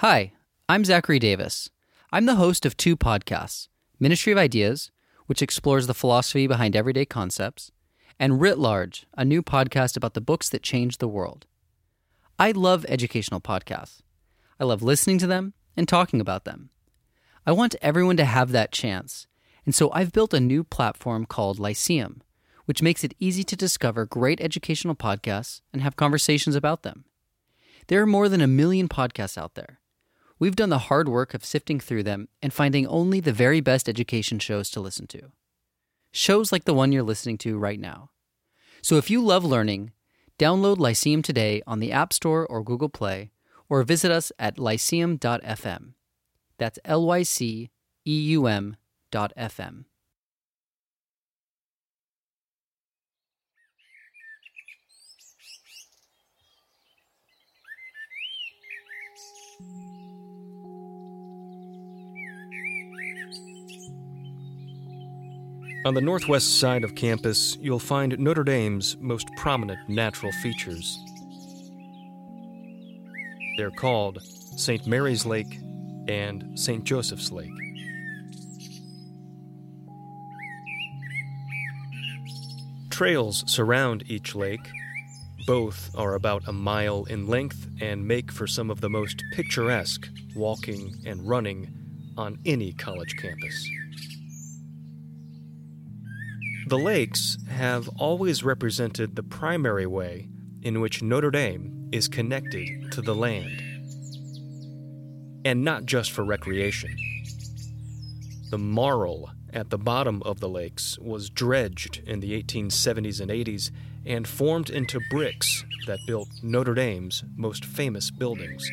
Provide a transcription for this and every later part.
Hi, I'm Zachary Davis. I'm the host of two podcasts Ministry of Ideas, which explores the philosophy behind everyday concepts, and Writ Large, a new podcast about the books that changed the world. I love educational podcasts. I love listening to them and talking about them. I want everyone to have that chance, and so I've built a new platform called Lyceum, which makes it easy to discover great educational podcasts and have conversations about them. There are more than a million podcasts out there. We've done the hard work of sifting through them and finding only the very best education shows to listen to. Shows like the one you're listening to right now. So if you love learning, download Lyceum today on the App Store or Google Play, or visit us at lyceum.fm. That's L Y C E U M dot FM. On the northwest side of campus, you'll find Notre Dame's most prominent natural features. They're called St. Mary's Lake and St. Joseph's Lake. Trails surround each lake. Both are about a mile in length and make for some of the most picturesque walking and running on any college campus. The lakes have always represented the primary way in which Notre Dame is connected to the land. And not just for recreation. The marl at the bottom of the lakes was dredged in the 1870s and 80s and formed into bricks that built Notre Dame's most famous buildings.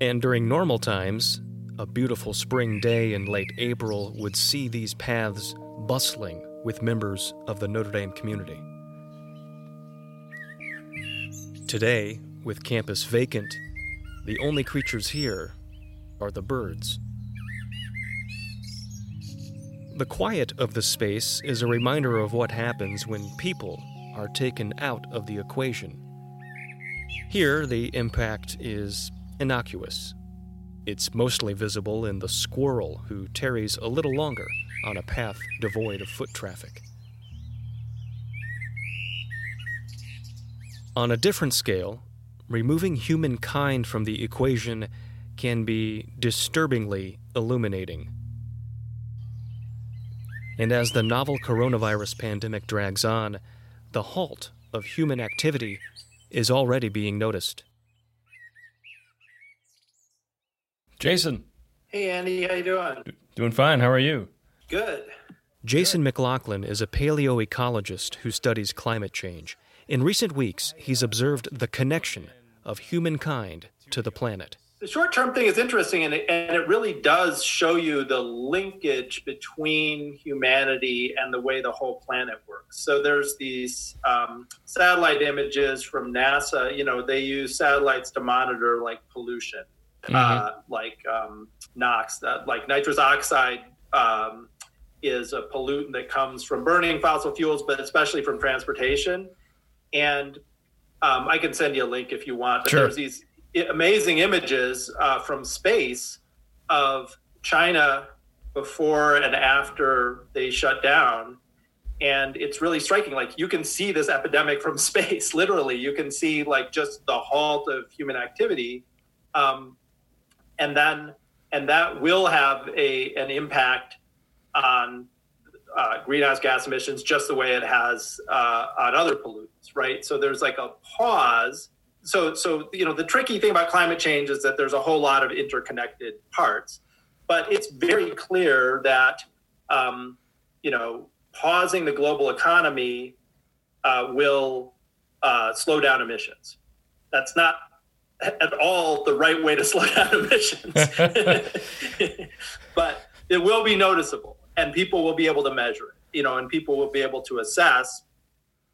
And during normal times, a beautiful spring day in late April would see these paths bustling with members of the Notre Dame community. Today, with campus vacant, the only creatures here are the birds. The quiet of the space is a reminder of what happens when people are taken out of the equation. Here, the impact is innocuous. It's mostly visible in the squirrel who tarries a little longer on a path devoid of foot traffic. On a different scale, removing humankind from the equation can be disturbingly illuminating. And as the novel coronavirus pandemic drags on, the halt of human activity is already being noticed. Jason. Hey Andy, how you doing? Doing fine. How are you? Good. Jason McLachlan is a paleoecologist who studies climate change. In recent weeks, he's observed the connection of humankind to the planet. The short term thing is interesting, and it, and it really does show you the linkage between humanity and the way the whole planet works. So there's these um, satellite images from NASA. You know, they use satellites to monitor like pollution, mm-hmm. uh, like um, NOx, uh, like nitrous oxide. Um, is a pollutant that comes from burning fossil fuels, but especially from transportation. And um, I can send you a link if you want. But sure. there's these amazing images uh, from space of China before and after they shut down. And it's really striking. Like you can see this epidemic from space, literally. You can see like just the halt of human activity. Um, and then, and that will have a, an impact on uh, greenhouse gas emissions just the way it has uh, on other pollutants, right? So there's like a pause. So, so you know, the tricky thing about climate change is that there's a whole lot of interconnected parts, but it's very clear that um, you know pausing the global economy uh, will uh, slow down emissions. That's not at all the right way to slow down emissions, but it will be noticeable and people will be able to measure it you know and people will be able to assess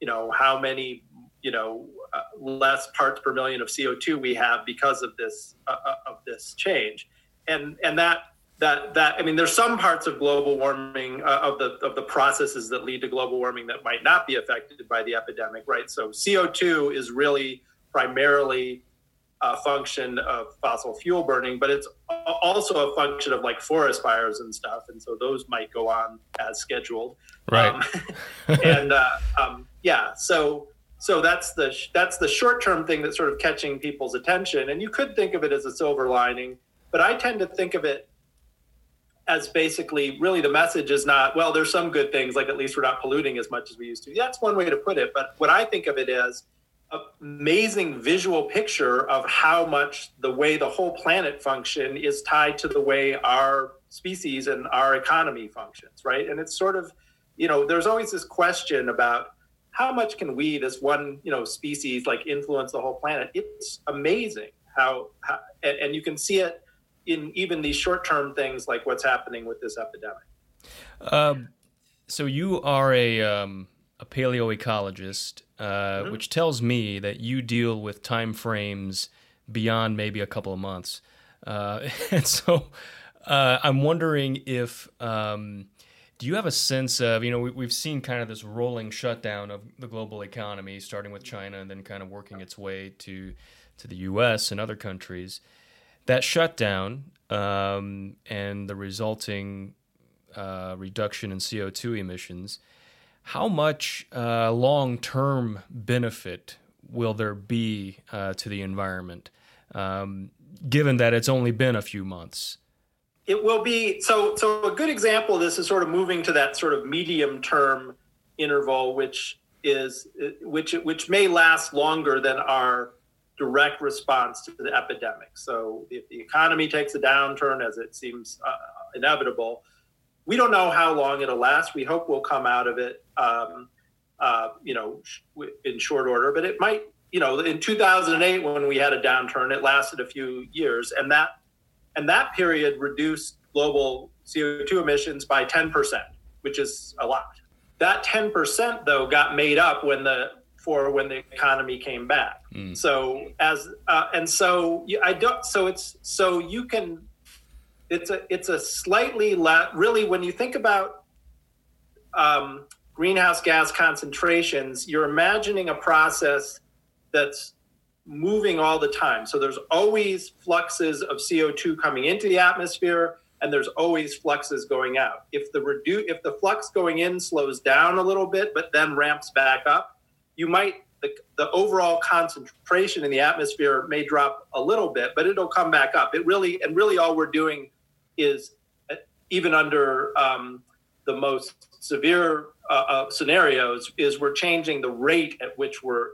you know how many you know uh, less parts per million of co2 we have because of this uh, uh, of this change. And and that that that i mean there's some parts of global warming uh, of the of the processes that lead to global warming that might not be affected by the epidemic right? So co2 is really primarily a function of fossil fuel burning, but it's also a function of like forest fires and stuff, and so those might go on as scheduled. Right. Um, and uh, um, yeah, so so that's the that's the short term thing that's sort of catching people's attention, and you could think of it as a silver lining, but I tend to think of it as basically really the message is not well. There's some good things, like at least we're not polluting as much as we used to. That's one way to put it, but what I think of it is amazing visual picture of how much the way the whole planet function is tied to the way our species and our economy functions right? And it's sort of you know there's always this question about how much can we this one you know species like influence the whole planet? It's amazing how, how and, and you can see it in even these short-term things like what's happening with this epidemic. Um, so you are a um, a paleoecologist uh, mm-hmm. which tells me that you deal with time frames beyond maybe a couple of months. Uh, and so uh, I'm wondering if um, do you have a sense of you know we, have seen kind of this rolling shutdown of the global economy, starting with China and then kind of working its way to to the U.S. and other countries. That shutdown um, and the resulting uh, reduction in CO2 emissions how much uh, long term benefit will there be uh, to the environment, um, given that it's only been a few months? It will be so. So a good example of this is sort of moving to that sort of medium term interval, which is which which may last longer than our direct response to the epidemic. So if the economy takes a downturn, as it seems uh, inevitable, we don't know how long it'll last. We hope we'll come out of it, um, uh, you know, in short order. But it might, you know, in 2008 when we had a downturn, it lasted a few years, and that and that period reduced global CO2 emissions by 10 percent, which is a lot. That 10 percent, though, got made up when the for when the economy came back. Mm. So as uh, and so I don't. So it's so you can it's a it's a slightly la- really when you think about um, greenhouse gas concentrations, you're imagining a process that's moving all the time. So there's always fluxes of CO2 coming into the atmosphere, and there's always fluxes going out. If the redu- if the flux going in slows down a little bit, but then ramps back up, you might the, the overall concentration in the atmosphere may drop a little bit, but it'll come back up. It really and really all we're doing is uh, even under um, the most severe uh, uh, scenarios is we're changing the rate at which we're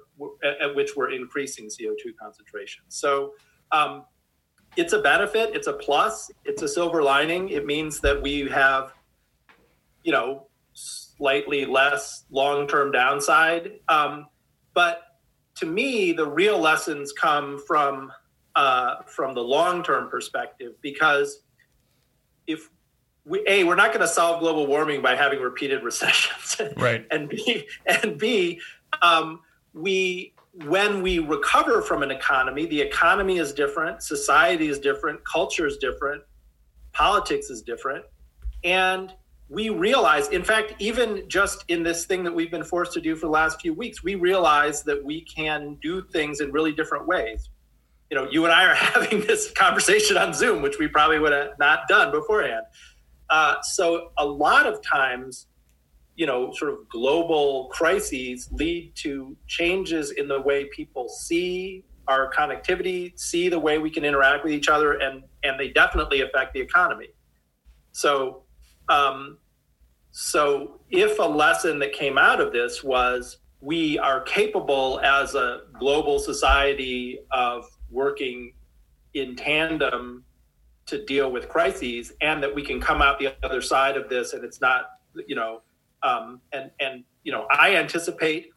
at which we're increasing CO2 concentration. So um, it's a benefit, it's a plus, it's a silver lining. It means that we have, you know, slightly less long-term downside. Um, but to me, the real lessons come from uh, from the long-term perspective because if we a we're not going to solve global warming by having repeated recessions. Right. And b and b um, we when we recover from an economy the economy is different society is different culture is different politics is different and we realize in fact even just in this thing that we've been forced to do for the last few weeks we realize that we can do things in really different ways you know, you and I are having this conversation on Zoom, which we probably would have not done beforehand. Uh, so a lot of times, you know, sort of global crises lead to changes in the way people see our connectivity, see the way we can interact with each other, and and they definitely affect the economy. So, um, so if a lesson that came out of this was we are capable as a global society of working in tandem to deal with crises and that we can come out the other side of this and it's not you know um, and and you know i anticipate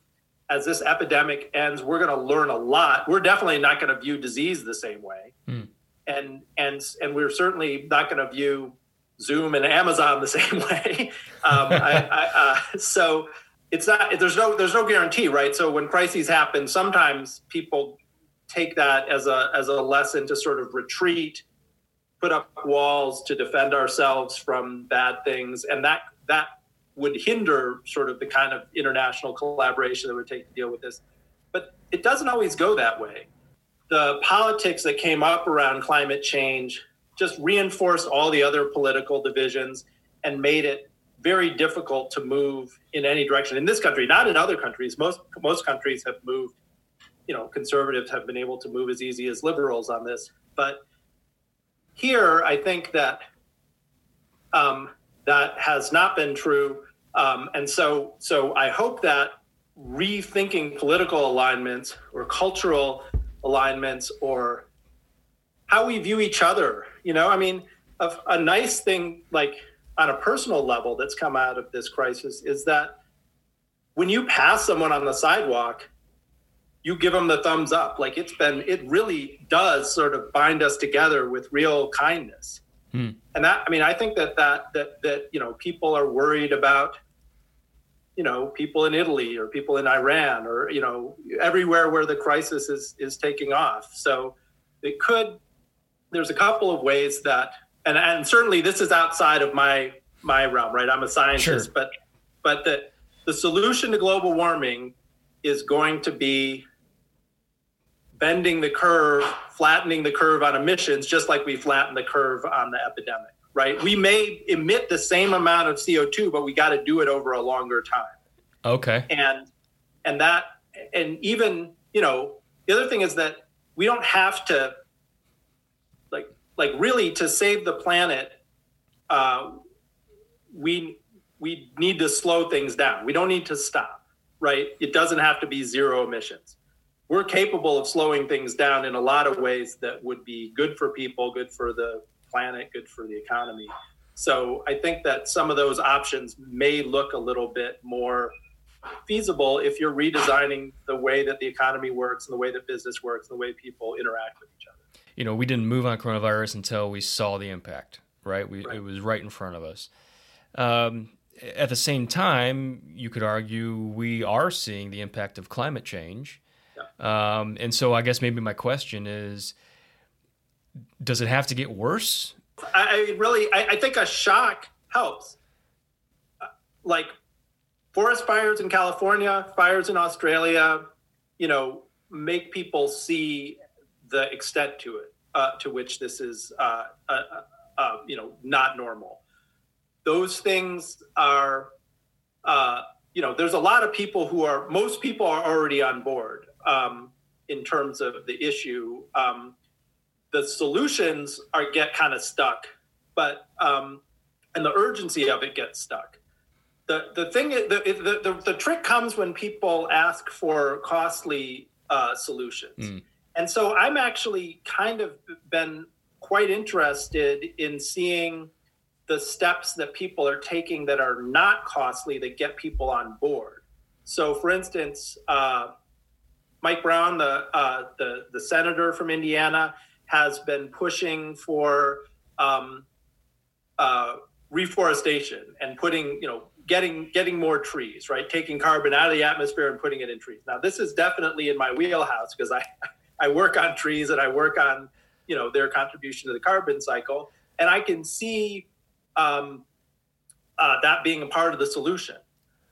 as this epidemic ends we're going to learn a lot. We're definitely not going to view disease the same way. Mm. and and and we're certainly not going to view zoom and amazon the same way. Um, I, I, uh, so it's not there's no there's no guarantee right? So when crises happen sometimes people take that as a as a lesson to sort of retreat, put up walls to defend ourselves from bad things, and that that would hinder sort of the kind of international collaboration that would take to deal with this. But it doesn't always go that way. the politics that came up around climate change just reinforced all the other political divisions and made it very difficult to move in any direction in this country not in other countries most most countries have moved you know conservatives have been able to move as easy as liberals on this. But here i think that um, that has not been true. Um, and so so i hope that rethinking political alignments or cultural alignments or how we view each other you know i mean a, a nice thing like on a personal level that's come out of this crisis is that when you pass someone on the sidewalk you give them the thumbs up like it's been it really does sort of bind us together with real kindness hmm. and that i mean i think that that that that you know people are worried about you know people in italy or people in iran or you know everywhere where the crisis is is taking off so it could there's a couple of ways that and and certainly this is outside of my my realm, right? I'm a scientist, sure. but but the the solution to global warming is going to be bending the curve, flattening the curve on emissions, just like we flatten the curve on the epidemic, right? We may emit the same amount of CO2, but we got to do it over a longer time. Okay. And and that and even you know the other thing is that we don't have to like like really to save the planet uh, we we need to slow things down we don't need to stop right it doesn't have to be zero emissions we're capable of slowing things down in a lot of ways that would be good for people good for the planet good for the economy so i think that some of those options may look a little bit more feasible if you're redesigning the way that the economy works and the way that business works and the way people interact with each other you know, we didn't move on coronavirus until we saw the impact, right? We, right. It was right in front of us. Um, at the same time, you could argue we are seeing the impact of climate change. Um, and so I guess maybe my question is does it have to get worse? I, really, I, I think a shock helps. Uh, like forest fires in California, fires in Australia, you know, make people see the extent to it uh, to which this is uh, uh, uh, uh you know not normal. Those things are you know there's a lot of people who are most people are already on board um, in terms of the issue. Um, the solutions are get kind of stuck, but um, and the urgency of it gets stuck. The, the thing the, the, the, the trick comes when people ask for costly solutions. Mm and so I'm actually kind of been quite interested in seeing the steps that people are taking that are not costly that get people on board. So, for instance, uh, Mike Braun, the, uh, the the senator from Indiana, has been pushing for um, uh, reforestation and putting, you know, getting getting more trees, right? Taking carbon out of the atmosphere and putting it in trees. Now, this is definitely in my wheelhouse because I I work on trees and I work on, you know, their contribution to the carbon cycle, and I can see um, uh, that being a part of the solution.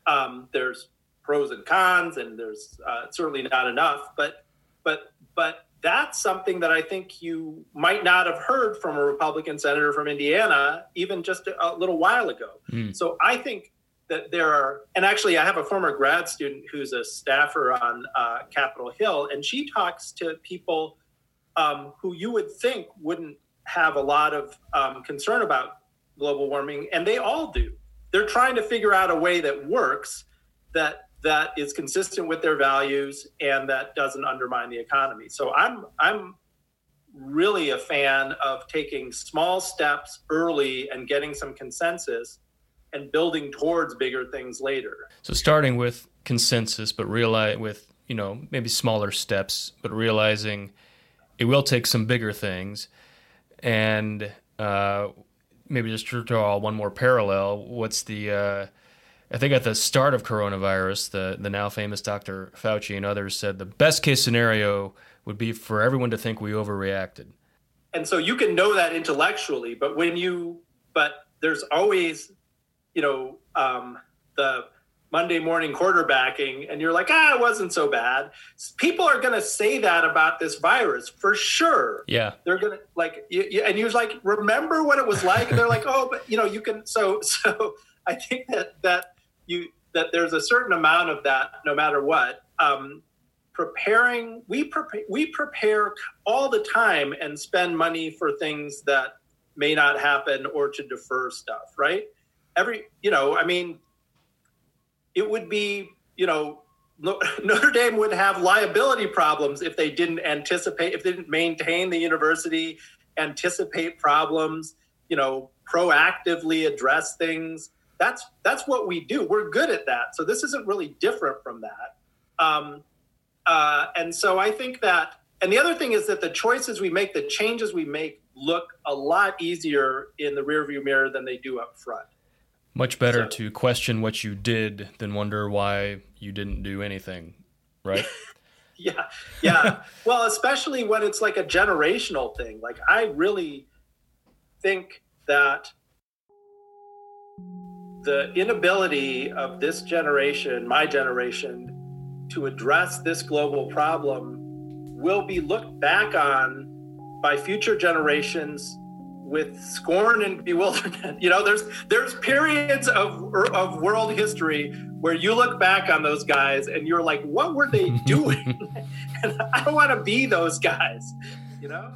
Um, there's pros and cons, and there's uh, certainly not enough, but but but that's something that I think you might not have heard from a Republican senator from Indiana even just a, a little while ago. Mm. So I think that there are, and actually, I have a former grad student who's a staffer on uh, Capitol Hill, and she talks to people um, who you would think wouldn't have a lot of um, concern about global warming, and they all do. They're trying to figure out a way that works that that is consistent with their values and that doesn't undermine the economy. So I'm I'm really a fan of taking small steps early and getting some consensus and building towards bigger things later. So starting with consensus, but realize with you know maybe smaller steps, but realizing it will take some bigger things, and uh, maybe just to draw one more parallel. What's the uh, I think at the start of coronavirus, the the now famous Dr. Fauci and others said the best case scenario would be for everyone to think we overreacted. And so you can know that intellectually, but when you but there's always you know um, the Monday morning quarterbacking and you're like, ah, it wasn't so bad. People are going to say that about this virus for sure. Yeah. They're going to like, you, you, and you're like, remember what it was like? And they're like, oh, but you know, you can. So, so I think that, that you, that there's a certain amount of that no matter what. Um, preparing, we prepare, we prepare all the time and spend money for things that may not happen or to defer stuff, right? Every, you know, I mean, it would be, you know, Notre Dame would have liability problems if they didn't anticipate, if they didn't maintain the university, anticipate problems, you know, proactively address things. That's that's what we do. We're good at that. So this isn't really different from that. Um, uh, and so I think that, and the other thing is that the choices we make, the changes we make, look a lot easier in the rearview mirror than they do up front. Much better so, to question what you did than wonder why you didn't do anything, right? yeah, yeah. well, especially when it's like a generational thing. Like I really think that the inability of this generation, my generation, to address this global problem will be looked back on by future generations with scorn and bewilderment. You know, there's there's periods of of world history where you look back on those guys and you're like, what were they doing? and I don't want to be those guys. You know.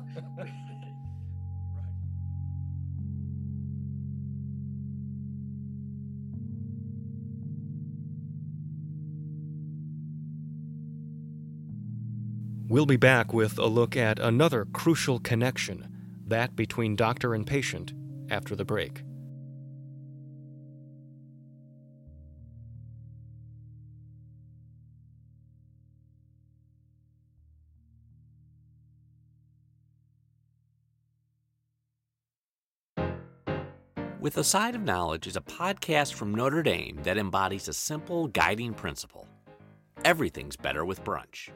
We'll be back with a look at another crucial connection that between doctor and patient, after the break. With a Side of Knowledge is a podcast from Notre Dame that embodies a simple guiding principle everything's better with brunch.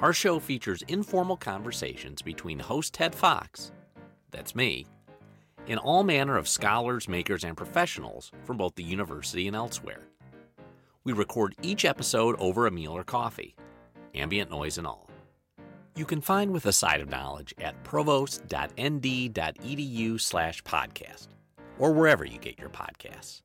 Our show features informal conversations between host Ted Fox, that's me, and all manner of scholars, makers, and professionals from both the university and elsewhere. We record each episode over a meal or coffee, ambient noise and all. You can find With a Side of Knowledge at provost.nd.edu slash podcast or wherever you get your podcasts.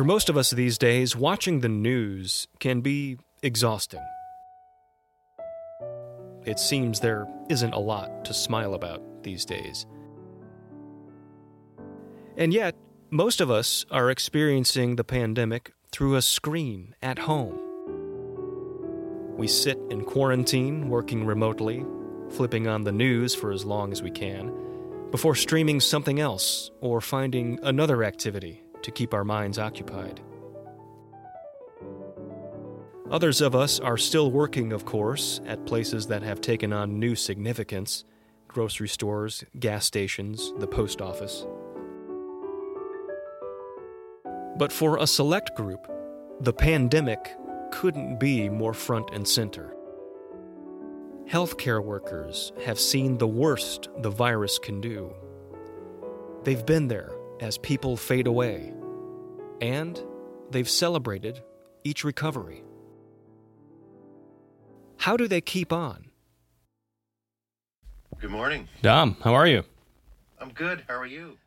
For most of us these days, watching the news can be exhausting. It seems there isn't a lot to smile about these days. And yet, most of us are experiencing the pandemic through a screen at home. We sit in quarantine, working remotely, flipping on the news for as long as we can, before streaming something else or finding another activity to keep our minds occupied. Others of us are still working, of course, at places that have taken on new significance grocery stores, gas stations, the post office. But for a select group, the pandemic couldn't be more front and center. Healthcare workers have seen the worst the virus can do. They've been there as people fade away, and they've celebrated each recovery. How do they keep on? Good morning. Dom, how are you? I'm good. How are you?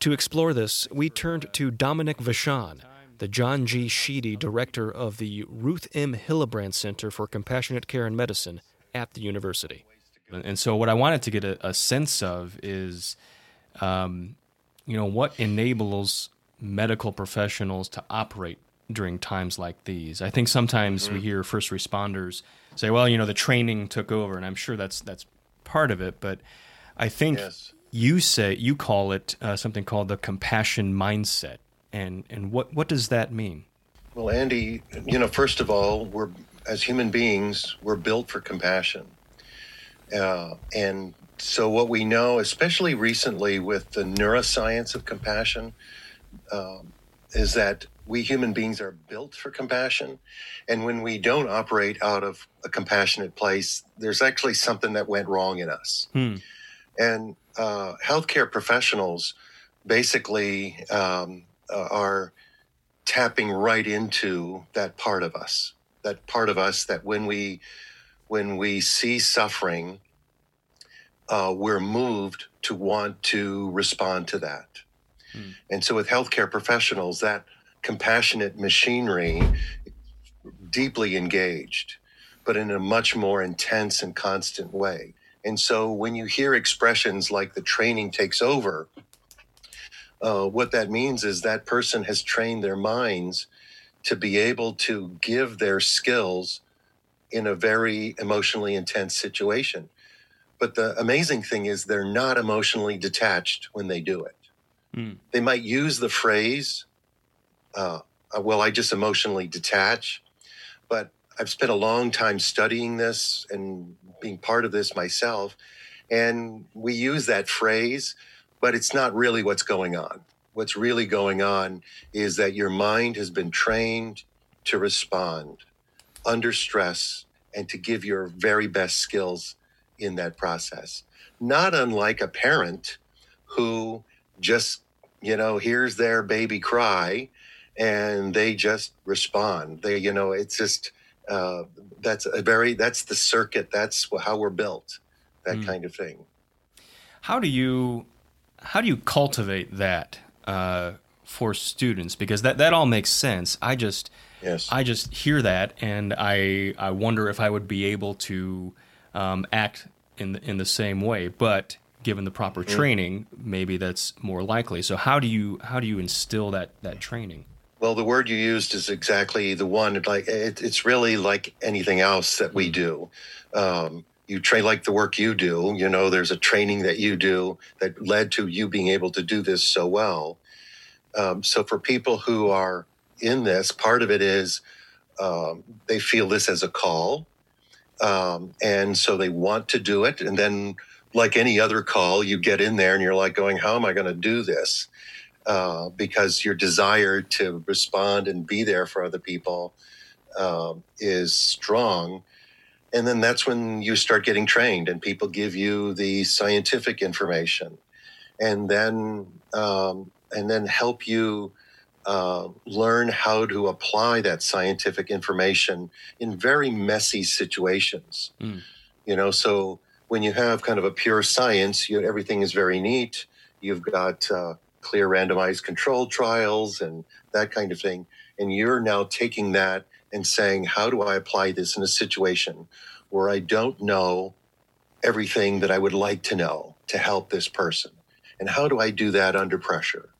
To explore this, we turned to Dominic Vachon, the John G. Sheedy director of the Ruth M. Hillebrand Center for Compassionate Care and Medicine at the university. And so, what I wanted to get a, a sense of is um, you know, what enables medical professionals to operate during times like these? I think sometimes mm-hmm. we hear first responders say, "Well, you know, the training took over," and I'm sure that's that's part of it. But I think yes. you say you call it uh, something called the compassion mindset, and and what what does that mean? Well, Andy, you know, first of all, we're as human beings, we're built for compassion, uh, and so, what we know, especially recently with the neuroscience of compassion, um, is that we human beings are built for compassion. And when we don't operate out of a compassionate place, there's actually something that went wrong in us. Hmm. And uh, healthcare professionals basically um, uh, are tapping right into that part of us, that part of us that when we when we see suffering, uh, we're moved to want to respond to that. And so, with healthcare professionals, that compassionate machinery deeply engaged, but in a much more intense and constant way. And so, when you hear expressions like the training takes over, uh, what that means is that person has trained their minds to be able to give their skills in a very emotionally intense situation. But the amazing thing is, they're not emotionally detached when they do it. Hmm. They might use the phrase, uh, uh, well, I just emotionally detach. But I've spent a long time studying this and being part of this myself. And we use that phrase, but it's not really what's going on. What's really going on is that your mind has been trained to respond under stress and to give your very best skills in that process. Not unlike a parent who just, you know, hears their baby cry and they just respond. They, you know, it's just, uh, that's a very, that's the circuit. That's how we're built, that Mm. kind of thing. How do you how do you cultivate that uh, for students? Because that that all makes sense. I just Yes. I just hear that and I I wonder if I would be able to um, act in the, in the same way. But given the proper training, maybe that's more likely. So how do you how do you instill that that training? Well, the word you used is exactly the one. Like it, it's really like anything else that we do. Um, you train like the work you do. You know, there's a training that you do that led to you being able to do this so well. Um, so for people who are in this, part of it is um, they feel this as a call, um, and so they want to do it. And then, like any other call, you get in there and you're like going, "How am I going to do this?" uh, because your desire to respond and be there for other people um, is strong. And then that's when you start getting trained, and people give you the scientific information, and then um, and then help you uh, learn how to apply that scientific information in very messy situations. Mm. You know, so when you have kind of a pure science, you, everything is very neat. You've got uh, clear randomized control trials and that kind of thing. And you're now taking that and saying, how do I apply this in a situation where I don't know everything that I would like to know to help this person? And how do I do that under pressure?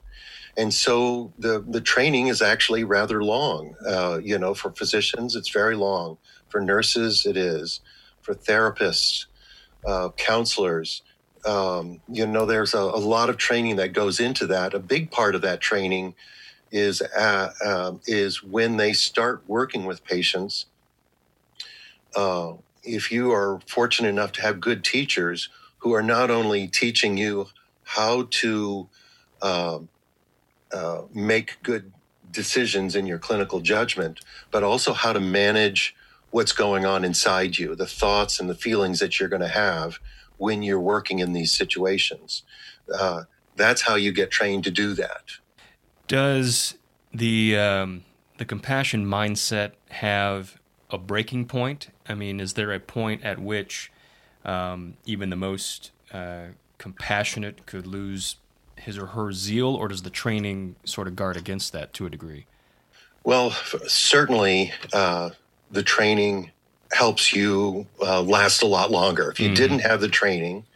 And so the, the training is actually rather long. Uh, you know, for physicians, it's very long. For nurses, it is. For therapists, uh, counselors, um, you know, there's a, a lot of training that goes into that. A big part of that training is uh, um is when they start working with patients. Uh, if you are fortunate enough to have good teachers who are not only teaching you how to um, uh, make good decisions in your clinical judgment, but also how to manage what's going on inside you, the thoughts and the feelings that you're going to have when you're working in these situations. Uh, that's how you get trained to do that. Does the um, the compassion mindset have a breaking point? I mean, is there a point at which um, even the most uh, compassionate could lose his or her zeal, or does the training sort of guard against that to a degree? Well, certainly uh, the training helps you uh, last a lot longer. If you Mhm. didn't have the training,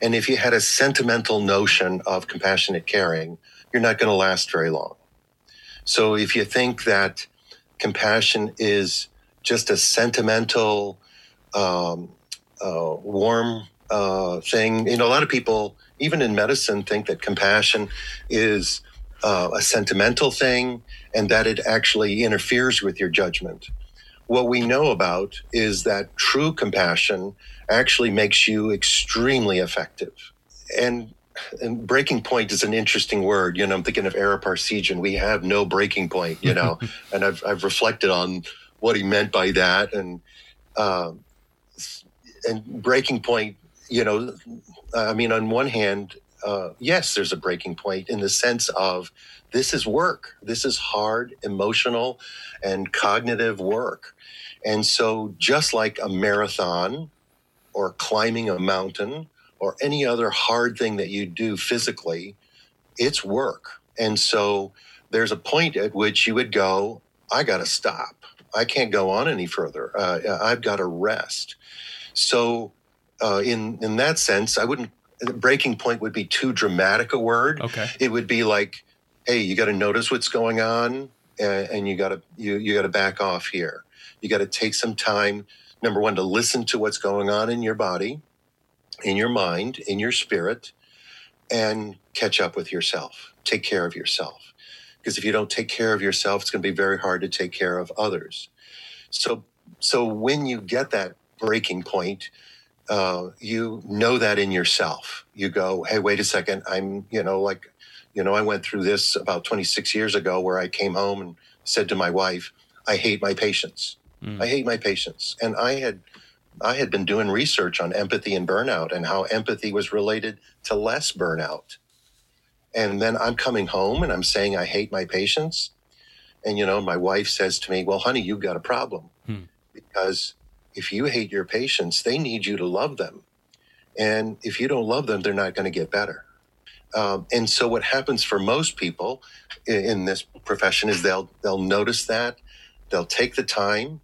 and if you had a sentimental notion of compassionate caring, you're not going to last very long. So if you think that compassion is just a sentimental, um, uh, warm uh, thing, you know, a lot of people, even in medicine, think that compassion is uh, a sentimental thing and that it actually interferes with your judgment. What we know about is that true compassion actually makes you extremely effective. And and breaking point is an interesting word. You know, I'm thinking of Ara Parseghian. We have no breaking point. You know, and I've I've reflected on what he meant by that, and uh, and breaking point. You know, I mean, on one hand, uh, yes, there's a breaking point in the sense of this is work. This is hard, emotional, and cognitive work. And so, just like a marathon or climbing a mountain or any other hard thing that you do physically, it's work. And so, there's a point at which you would go, I got to stop. I can't go on any further. Uh, I've got to rest. So, uh, in in that sense, I wouldn't. Breaking point would be too dramatic a word. Okay. It would be like, hey, you got to notice what's going on, and, and you got to you you got to back off here. You got to take some time. Number one, to listen to what's going on in your body, in your mind, in your spirit, and catch up with yourself. Take care of yourself. Because if you don't take care of yourself, it's going to be very hard to take care of others. So, so when you get that breaking point, uh, you know that in yourself. You go, hey, wait a second. I'm, you know, like, you know, I went through this about 26 years ago where I came home and said to my wife, I hate my patients. Mm. I hate my patients. And I had, I had been doing research on empathy and burnout and how empathy was related to less burnout. And then I'm coming home and I'm saying, I hate my patients. And, you know, my wife says to me, Well, honey, you've got a problem Hmm. because if you hate your patients, they need you to love them. And if you don't love them, they're not going to get better. Um, and so what happens for most people in, in this profession is they'll they'll notice that they'll take the time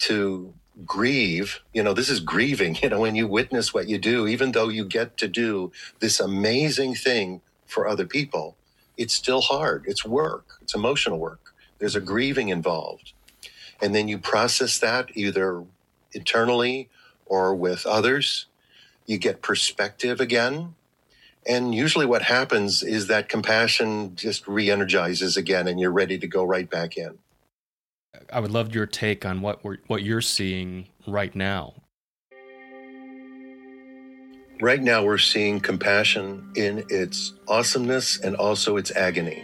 to grieve. You know, this is grieving. You know, when you witness what you do, even though you get to do this amazing thing for other people, it's still hard. It's work. It's emotional work. There's a grieving involved, and then you process that either internally or with others. You get perspective again. And usually, what happens is that compassion just re energizes again, and you're ready to go right back in. I would love your take on what we're, what you're seeing right now. Right now, we're seeing compassion in its awesomeness and also its agony.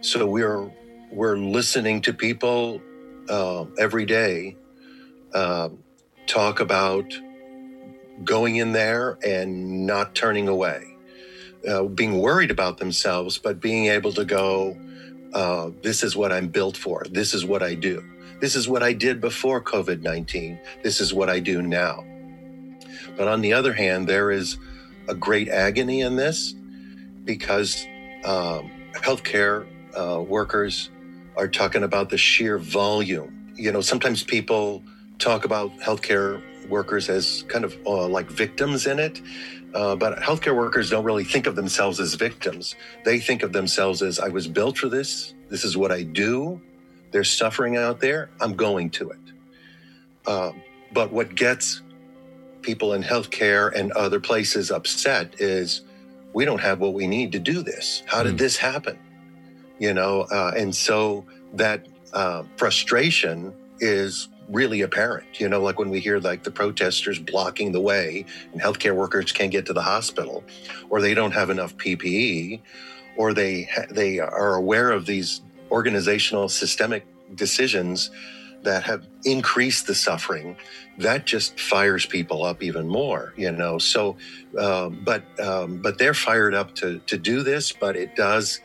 So we're we're listening to people uh, every day uh, talk about going in there and not turning away, uh, being worried about themselves, but being able to go, uh, "This is what I'm built for. This is what I do. This is what I did before COVID nineteen. This is what I do now." But on the other hand, there is a great agony in this because um, healthcare uh, workers are talking about the sheer volume. You know, sometimes people talk about healthcare workers as kind of uh, like victims in it. Uh, but healthcare workers don't really think of themselves as victims. They think of themselves as I was built for this. This is what I do. There's suffering out there. I'm going to it. Uh, but what gets people in healthcare and other places upset is we don't have what we need to do this. How did Hmm. this happen? You know, uh, and so that uh, frustration is really apparent. You know, like when we hear like the protesters blocking the way and healthcare workers can't get to the hospital, or they don't have enough PPE, or they they are aware of these organizational systemic decisions that have increased the suffering that just fires people up even more you know? So uh, but um, but they're fired up to to do this but it does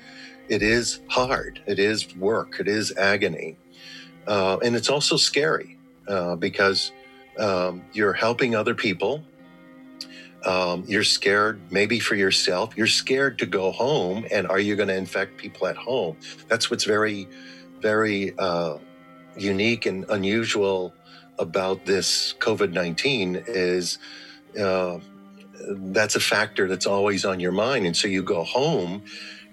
it is hard. It is work. It is agony. Uh, and it's also scary uh, because um, you're helping other people. Um, you're scared maybe for yourself. You're scared to go home and are you going to infect people at home? That's what's very very uh, unique and unusual about this COVID 19 is uh, that's a factor that's always on your mind. And so you go home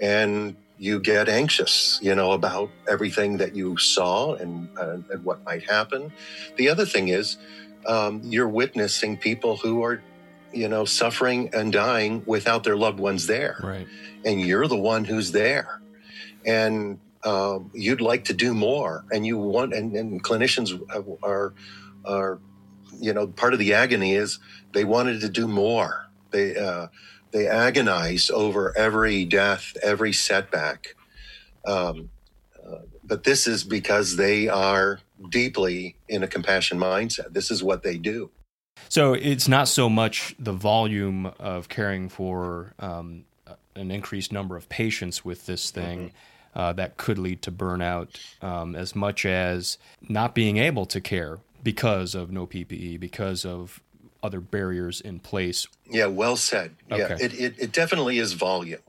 and you get anxious, you know, about everything that you saw and, uh, and what might happen. The other thing is um, you're witnessing people who are, you know, suffering and dying without their loved ones there Right. and you're the one who's there and um, you'd like to do more and you want and, and clinicians are are you know part of the agony is they wanted to do more they uh, they agonize over every death, every setback. Um, uh, but this is because they are deeply in a compassion mindset. This is what they do. So it's not so much the volume of caring for um, an increased number of patients with this thing. Mm-hmm. Uh, that could lead to burnout um, as much as not being able to care because of no PPE, because of other barriers in place. Yeah, well said. Okay. Yeah, it, it, it definitely is volume.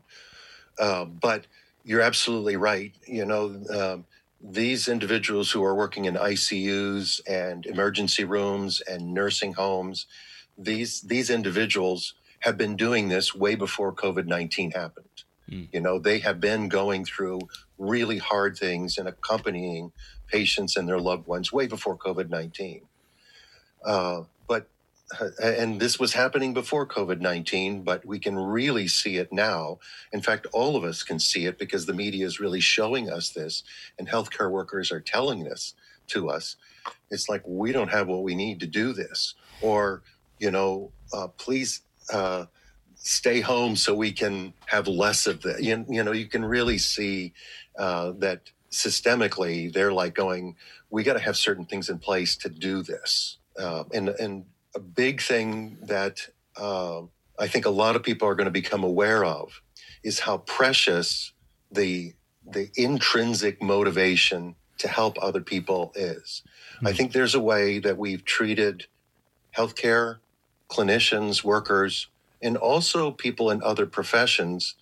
Uh, but you're absolutely right. You know, um, these individuals who are working in ICUs and emergency rooms and nursing homes, these these individuals have been doing this way before COVID 19 happened. Mm. You know, they have been going through really hard things and accompanying patients and their loved ones way before COVID 19. But, uh, and this was happening before COVID 19, but we can really see it now. In fact, all of us can see it because the media is really showing us this, and healthcare workers are telling this to us. It's like, we don't have what we need to do this. Or, you know, uh, please uh, stay home so we can have less of the you, you know you can really see uh, that systemically they're like going we got to have certain things in place to do this uh, and and a big thing that uh, I think a lot of people are going to become aware of is how precious the the intrinsic motivation to help other people is. Mm-hmm. I hmm. think there's a way that we've treated healthcare clinicians, workers, and also people in other professions,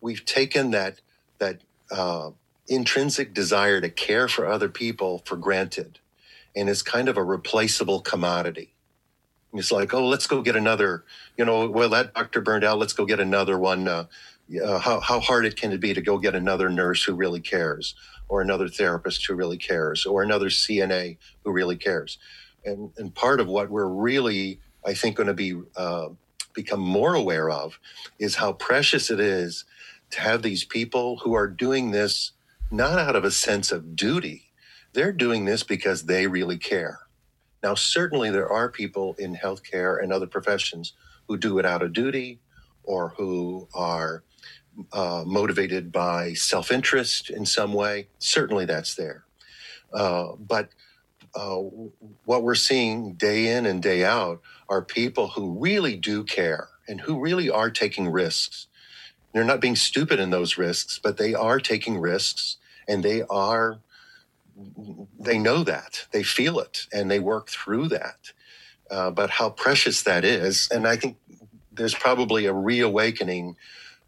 we've taken that that uh, intrinsic desire to care for other people for granted, and it's kind of a replaceable commodity. It's like, oh, let's go get another. You know, well, that doctor burned out. Let's go get another one. Uh, uh, how how hard it can it be to go get another nurse who really cares, or another therapist who really cares, or another CNA who really cares, and and part of what we're really I think, going to be uh, become more aware of is how precious it is to have these people who are doing this not out of a sense of duty. They're doing this because they really care. Now, certainly there are people in healthcare and other professions who do it out of duty or who are uh, motivated by self interest in some way. Certainly that's there. Uh, but uh, what we're seeing day in and day out are people who really do care and who really are taking risks. They're not being stupid in those risks, but they are taking risks and they are, they know that, they feel it, and they work through that. Uh, but how precious that is. And I think there's probably a reawakening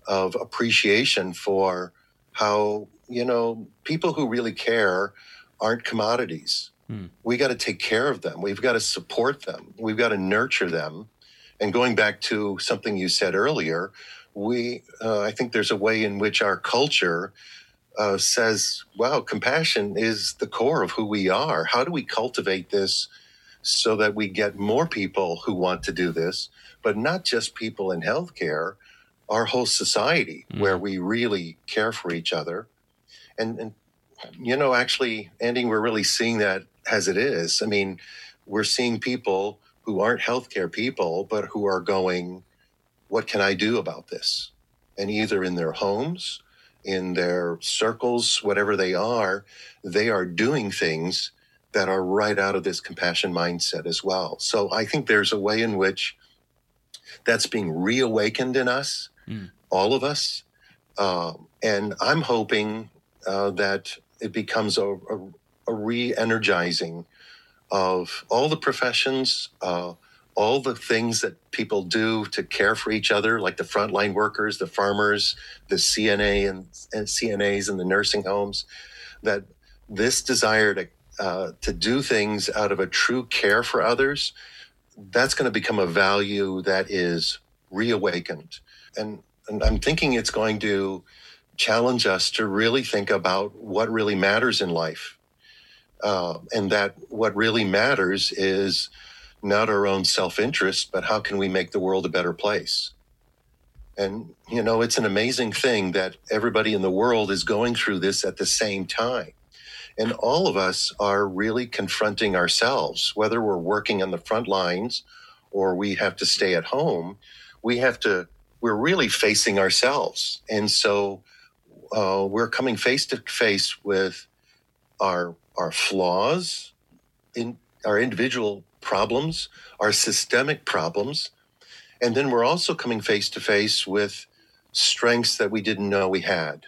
of appreciation for how, you know, people who really care aren't commodities. Hmm. We got to take care of them. We've got to support them. We've got to nurture them. And going back to something you said earlier, we uh, I think there's a way in which our culture uh, says, "Wow, compassion is the core of who we are. How do we cultivate this so that we get more people who want to do this, but not just people in healthcare, our whole society, mm. where we really care for each other." And, and you know, actually, Andy, we're really seeing that as it is. I mean, we're seeing people who aren't healthcare people, but who are going, what can I do about this? And either in their homes, in their circles, whatever they are, they are doing things that are right out of this compassion mindset as well. So I think there's a way in which that's being reawakened in us, mm. all of us. Um, and I'm hoping uh, that it becomes a, a, a re-energizing of all the professions, uh, all the things that people do to care for each other, like the frontline workers, the farmers, the CNA and, and CNAs in the nursing homes. That this desire to uh, to do things out of a true care for others, that's going to become a value that is reawakened, and, and I'm thinking it's going to challenge us to really think about what really matters in life uh, and that what really matters is not our own self interest, but how can we make the world a better place? And, you know, it's an amazing thing that everybody in the world is going through this at the same time. And all of us are really confronting ourselves, whether we're working on the front lines or we have to stay at home. We have to we're really facing ourselves. And so uh, we're coming face to face with our, our flaws, in our individual problems, our systemic problems. And then we're also coming face to face with strengths that we didn't know we had.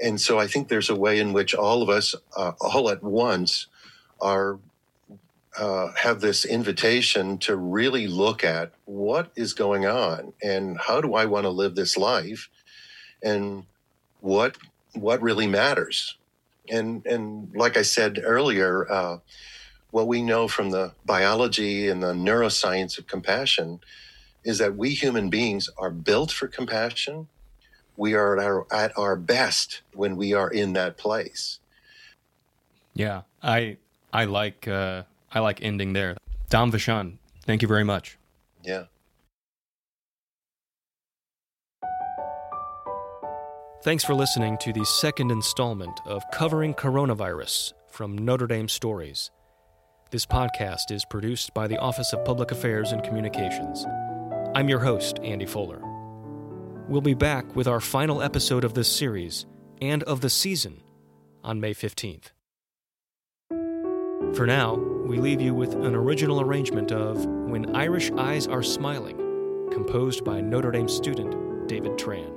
And so I think there's a way in which all of us, uh, all at once, are uh, have this invitation to really look at what is going on and how do I want to live this life, and what what really matters. And and like I said earlier, uh, what we know from the biology and the neuroscience of compassion is that we human beings are built for compassion. We are at our, at our best when we are in that place. Yeah, I I like uh, I like ending there. Dom Vachon, thank you very much. Yeah. Thanks for listening to the second installment of Covering Coronavirus from Notre Dame Stories. This podcast is produced by the Office of Public Affairs and Communications. I'm your host, Andy Fuller. We'll be back with our final episode of this series and of the season on May 15th. For now, we leave you with an original arrangement of When Irish Eyes Are Smiling, composed by Notre Dame student David Tran.